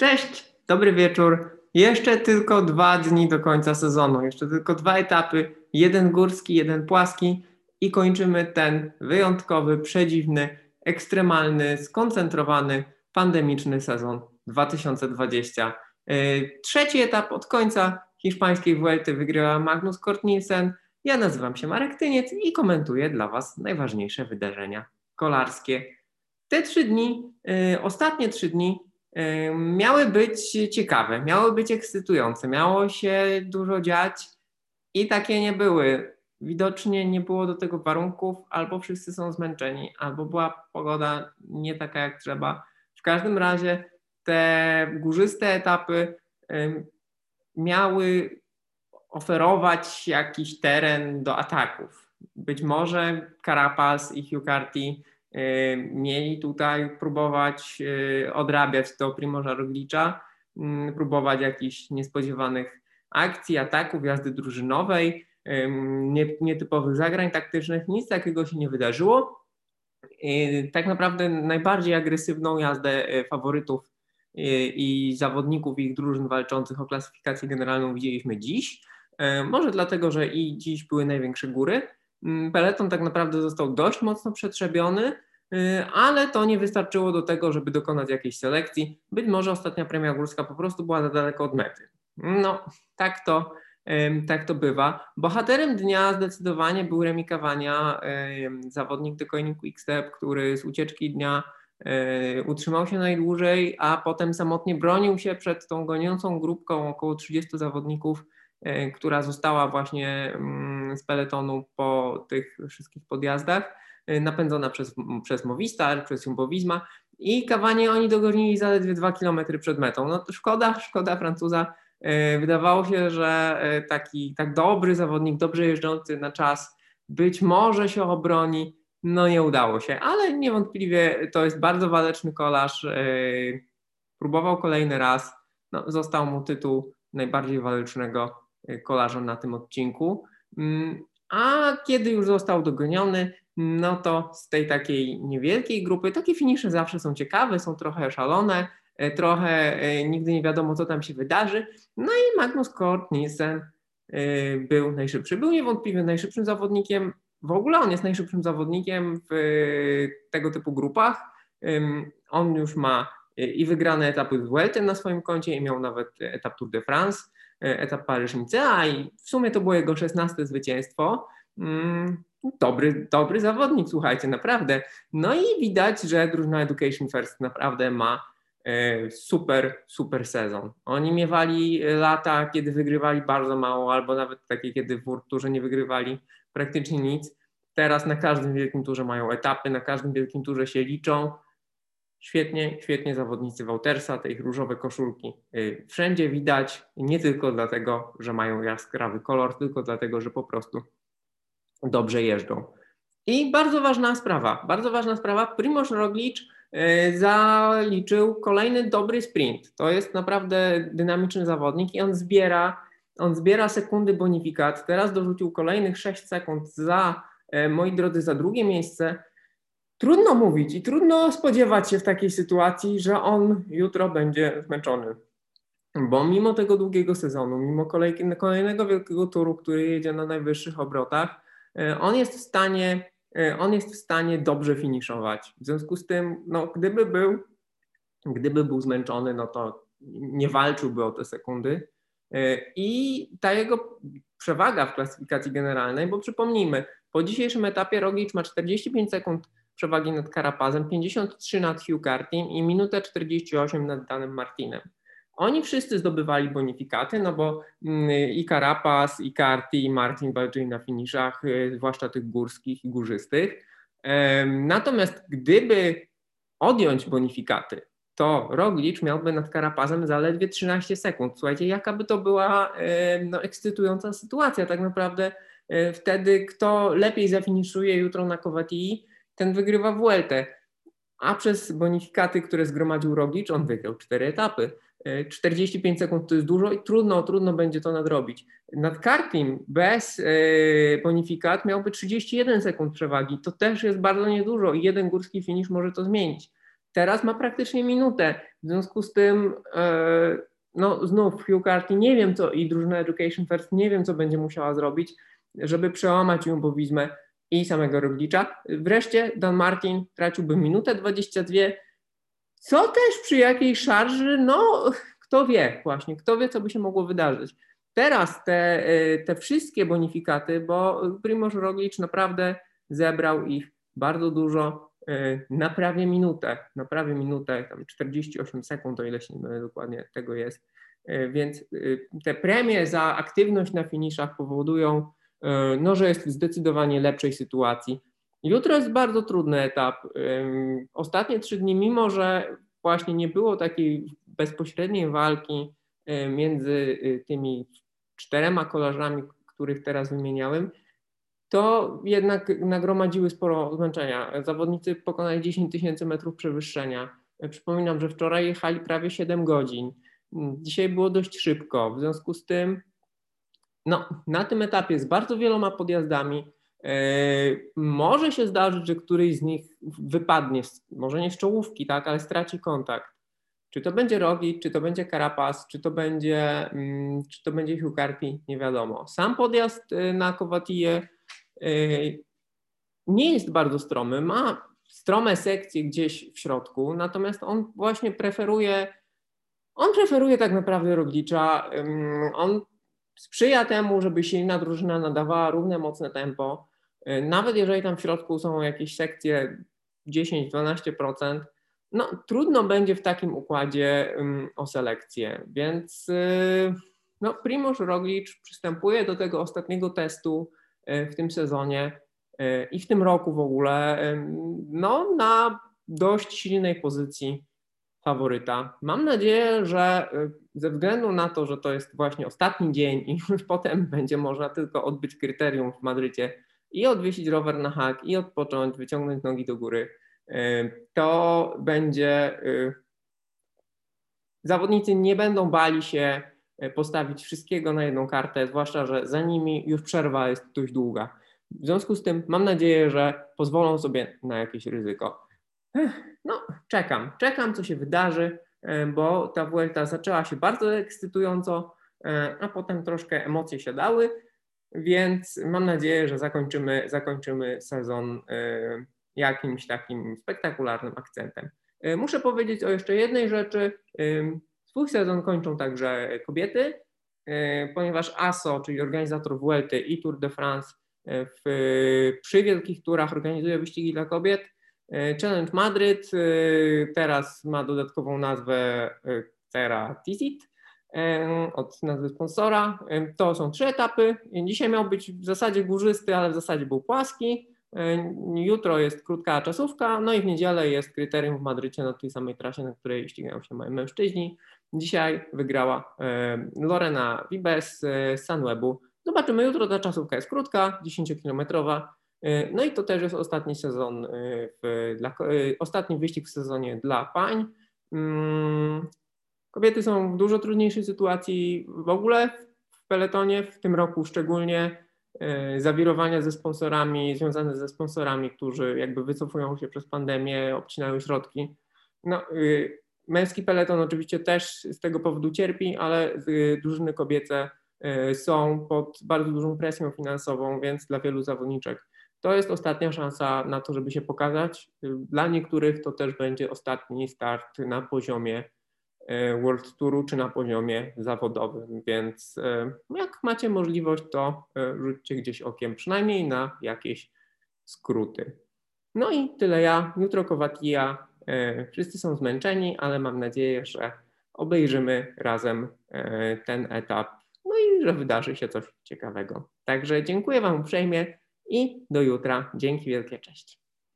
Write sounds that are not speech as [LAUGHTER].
Cześć, dobry wieczór. Jeszcze tylko dwa dni do końca sezonu, jeszcze tylko dwa etapy, jeden górski, jeden płaski i kończymy ten wyjątkowy, przedziwny, ekstremalny, skoncentrowany, pandemiczny sezon 2020. Yy, trzeci etap od końca hiszpańskiej Vuelty wygrywa Magnus Kort Nielsen. Ja nazywam się Marek Tyniec i komentuję dla Was najważniejsze wydarzenia kolarskie. Te trzy dni, yy, ostatnie trzy dni miały być ciekawe, miały być ekscytujące, miało się dużo dziać i takie nie były. Widocznie nie było do tego warunków, albo wszyscy są zmęczeni, albo była pogoda nie taka jak trzeba. W każdym razie te górzyste etapy miały oferować jakiś teren do ataków. Być może Carapaz i Hugh Carty mieli tutaj próbować y, odrabiać to Primorza Roglicza, mm, próbować jakichś niespodziewanych akcji, ataków, jazdy drużynowej, nietypowych zagrań taktycznych. Nic takiego się nie wydarzyło. Tak naprawdę najbardziej agresywną jazdę y, faworytów i zawodników ich drużyn walczących o klasyfikację generalną widzieliśmy dziś. Może dlatego, że i dziś były największe góry, peleton tak naprawdę został dość mocno przetrzebiony, y, ale to nie wystarczyło do tego, żeby dokonać jakiejś selekcji. Być może ostatnia premia górska po prostu była za daleko od mety. No, tak to, tak to bywa. Bohaterem dnia zdecydowanie był remikowania zawodnik The Coining Quickstep, który z ucieczki dnia y, utrzymał się najdłużej, a potem samotnie bronił się przed tą goniącą grupką około 30 zawodników E, która została właśnie mm, z peletonu po tych wszystkich podjazdach, e, napędzona przez, przez Movistar, przez Jumbo Visma i kawanie oni dogonili zaledwie dwa kilometry przed metą. No to szkoda, szkoda Francuza. E, wydawało się, że taki tak dobry zawodnik, dobrze jeżdżący na czas, być może się obroni. No nie udało się, ale niewątpliwie to jest bardzo waleczny kolarz. Próbował kolejny raz. No, został mu tytuł najbardziej walecznego kolarzem na tym odcinku. Mm, a kiedy już został dogoniony, no to z tej takiej niewielkiej grupy, takie finisze zawsze są ciekawe, są trochę szalone, e, trochę e, nigdy nie wiadomo, co tam się wydarzy. No i Magnus Kort Nielsen e, był najszybszy. Był niewątpliwie najszybszym zawodnikiem. W ogóle on jest najszybszym zawodnikiem w tego typu grupach. On już ma i wygrane etapy Vuelty na swoim koncie i miał nawet etap Tour de France. E, etap Paryż-Nicea i w sumie to było jego 16 zwycięstwo. Mm, dobry, dobry zawodnik, słuchajcie, naprawdę. No i widać, że drużyna Education First naprawdę ma e, super, super sezon. Oni miewali lata, kiedy wygrywali bardzo mało, albo nawet takie, kiedy w Turze nie wygrywali praktycznie nic. Teraz na każdym wielkim turze mają etapy, na każdym wielkim turze się liczą. Świetnie, świetnie zawodnicy Woutersa, te ich różowe koszulki. Y, wszędzie widać, nie tylko dlatego, że mają jaskrawy kolor, tylko dlatego, że po prostu dobrze jeżdżą. I bardzo ważna sprawa, bardzo ważna sprawa, Primoz Roglic y, zaliczył kolejny dobry sprint. To jest naprawdę dynamiczny zawodnik i on zbiera, on zbiera sekundy bonifikat. Teraz dorzucił kolejnych 6 sekund za, y, moi drodzy, za drugie miejsce Trudno mówić i trudno spodziewać się w takiej sytuacji, że on jutro będzie zmęczony. Bo mimo tego długiego sezonu, mimo kolejnego wielkiego turu, który jedzie na najwyższych obrotach, e, on jest w stanie, e, on jest w stanie dobrze finiszować. W związku z tym, no, gdyby był, gdyby był zmęczony, no to nie walczyłby o te sekundy. E, I ta jego przewaga w klasyfikacji generalnej, bo przypomnijmy, po dzisiejszym etapie Roglic ma 45 sekund przewagi nad Karapazem, 53 nad Hugh Cartym i minutę 48 nad Danem Martinem. Oni wszyscy zdobywali bonifikaty, no bo mm, i Carapaz, i Carty, i Martin walczyli na finiszach, y, zwłaszcza tych górskich i górzystych. Natomiast gdyby odjąć bonifikaty, to Roglic miałby nad Karapazem zaledwie 13 sekund. Słuchajcie, jaka by to była no, ekscytująca sytuacja. Tak naprawdę y, wtedy kto lepiej zafiniszuje jutro na Covatii, ten wygrywa Vueltę. A przez bonifikaty, które zgromadził Roglic, on wygrał cztery etapy. 45 e, sekund to jest dużo i trudno, trudno będzie to nadrobić. Nad Kartim bez e, bonifikat miałby 31 sekund przewagi. To też jest bardzo niedużo i jeden górski finisz może to zmienić. Teraz ma praktycznie minutę. W związku z tym, no znów Hugh Carty nie wiem co i drużyna Education First nie wiem, co będzie musiała zrobić, żeby przełamać jumbowizmę i samego Roglicza. Wreszcie Dan Martin traciłby minutę 22, co też przy jakiejś szarży, no kto wie właśnie, kto wie, co by się mogło wydarzyć. Teraz te, te wszystkie bonifikaty, bo Primoz Roglic naprawdę zebrał ich bardzo dużo, na prawie minutę, na prawie minutę, tam 48 sekund, o ile się nie mylę dokładnie tego jest. Więc te premie za aktywność na finiszach powodują, no, że jest w zdecydowanie lepszej sytuacji. Jutro jest bardzo trudny etap. Ostatnie trzy dni, mimo że właśnie nie było takiej bezpośredniej walki e, między tymi czterema kolarzami, których teraz wymieniałem, to jednak nagromadziły sporo zmęczenia. Zawodnicy pokonali 10 tysięcy metrów przewyższenia. Przypominam, że wczoraj jechali prawie 7 godzin. Dzisiaj było dość szybko. W związku z tym no, na tym etapie z bardzo wieloma podjazdami e, może się zdarzyć, że któryś z nich wypadnie, może nie z czołówki, tak, ale straci kontakt. Czy to będzie Roglic, czy to będzie Carapaz, czy to będzie, mm, czy to będzie Hugh Carpi, nie wiadomo. Sam podjazd e, na Kowatije nie jest bardzo stromy, ma strome sekcje gdzieś w środku, natomiast on właśnie preferuje, on preferuje tak naprawdę Roglicza, on sprzyja temu, żeby silna drużyna nadawała równe, mocne tempo. Y, nawet jeżeli tam w środku są jakieś sekcje 10-12%, no trudno będzie w takim układzie o selekcję, więc y, no, Primoz Roglic przystępuje do tego ostatniego testu y, w tym sezonie i w tym roku w ogóle no, na dość silnej pozycji faworyta. Mam nadzieję, że ze względu na to, że to jest właśnie ostatni dzień i już [LAUGHS] potem będzie można tylko odbyć kryterium w Madrycie i odwiesić rower na hak i odpocząć, wyciągnąć nogi do góry, y, to będzie y, zawodnicy nie będą bali się postawić wszystkiego na jedną kartę, zwłaszcza, że za nimi już przerwa jest dość długa. W związku z tym mam nadzieję, że pozwolą sobie na jakieś ryzyko. No, czekam, czekam, co się wydarzy, bo ta Vuelta zaczęła się bardzo ekscytująco, e, a potem troszkę emocje siadały, więc mam nadzieję, że zakończymy, zakończymy sezon e, jakimś takim spektakularnym akcentem. Muszę powiedzieć o jeszcze jednej rzeczy. Swój sezon kończą także kobiety, ponieważ ASO, czyli organizator Vuelty i Tour de France, w, przy wielkich turach organizuje wyścigi dla kobiet E, Challenge Madryt e, teraz ma dodatkową nazwę e, Tizit od nazwy sponsora. To są trzy etapy. Dzisiaj miał być w zasadzie górzysty, ale w zasadzie był płaski. Jutro jest krótka czasówka, no i w niedzielę jest kryterium w Madrycie na tej samej trasie, na której ścigają się mężczyźni. Dzisiaj wygrała Lorena Vibes z Sunwebu. Zobaczymy, jutro ta czasówka jest krótka, 10-kilometrowa. E, no i to też jest ostatni sezon, e, w, dla, e, ostatni wyścig w sezonie dla pań. Mm, kobiety są w dużo trudniejszej sytuacji w ogóle w peletonie, w tym roku szczególnie zawirowania ze sponsorami, związane ze sponsorami, którzy jakby wycofują się przez pandemię, obcinają środki. No, męski peleton oczywiście też z tego powodu cierpi, ale drużyny kobiece są pod bardzo dużą presją finansową, więc dla wielu zawodniczek to jest ostatnia szansa na to, żeby się pokazać. Dla niektórych to też będzie ostatni start na poziomie e, World Touru czy na poziomie zawodowym, więc e, jak macie możliwość, to e, rzućcie gdzieś okiem, przynajmniej na jakieś skróty. No i tyle ja. Jutro Kowatija. Wszyscy są zmęczeni, ale mam nadzieję, że obejrzymy razem ten etap, no i że wydarzy się coś ciekawego. Także dziękuję Wam uprzejmie i do jutra. Dzięki wielkie, cześć.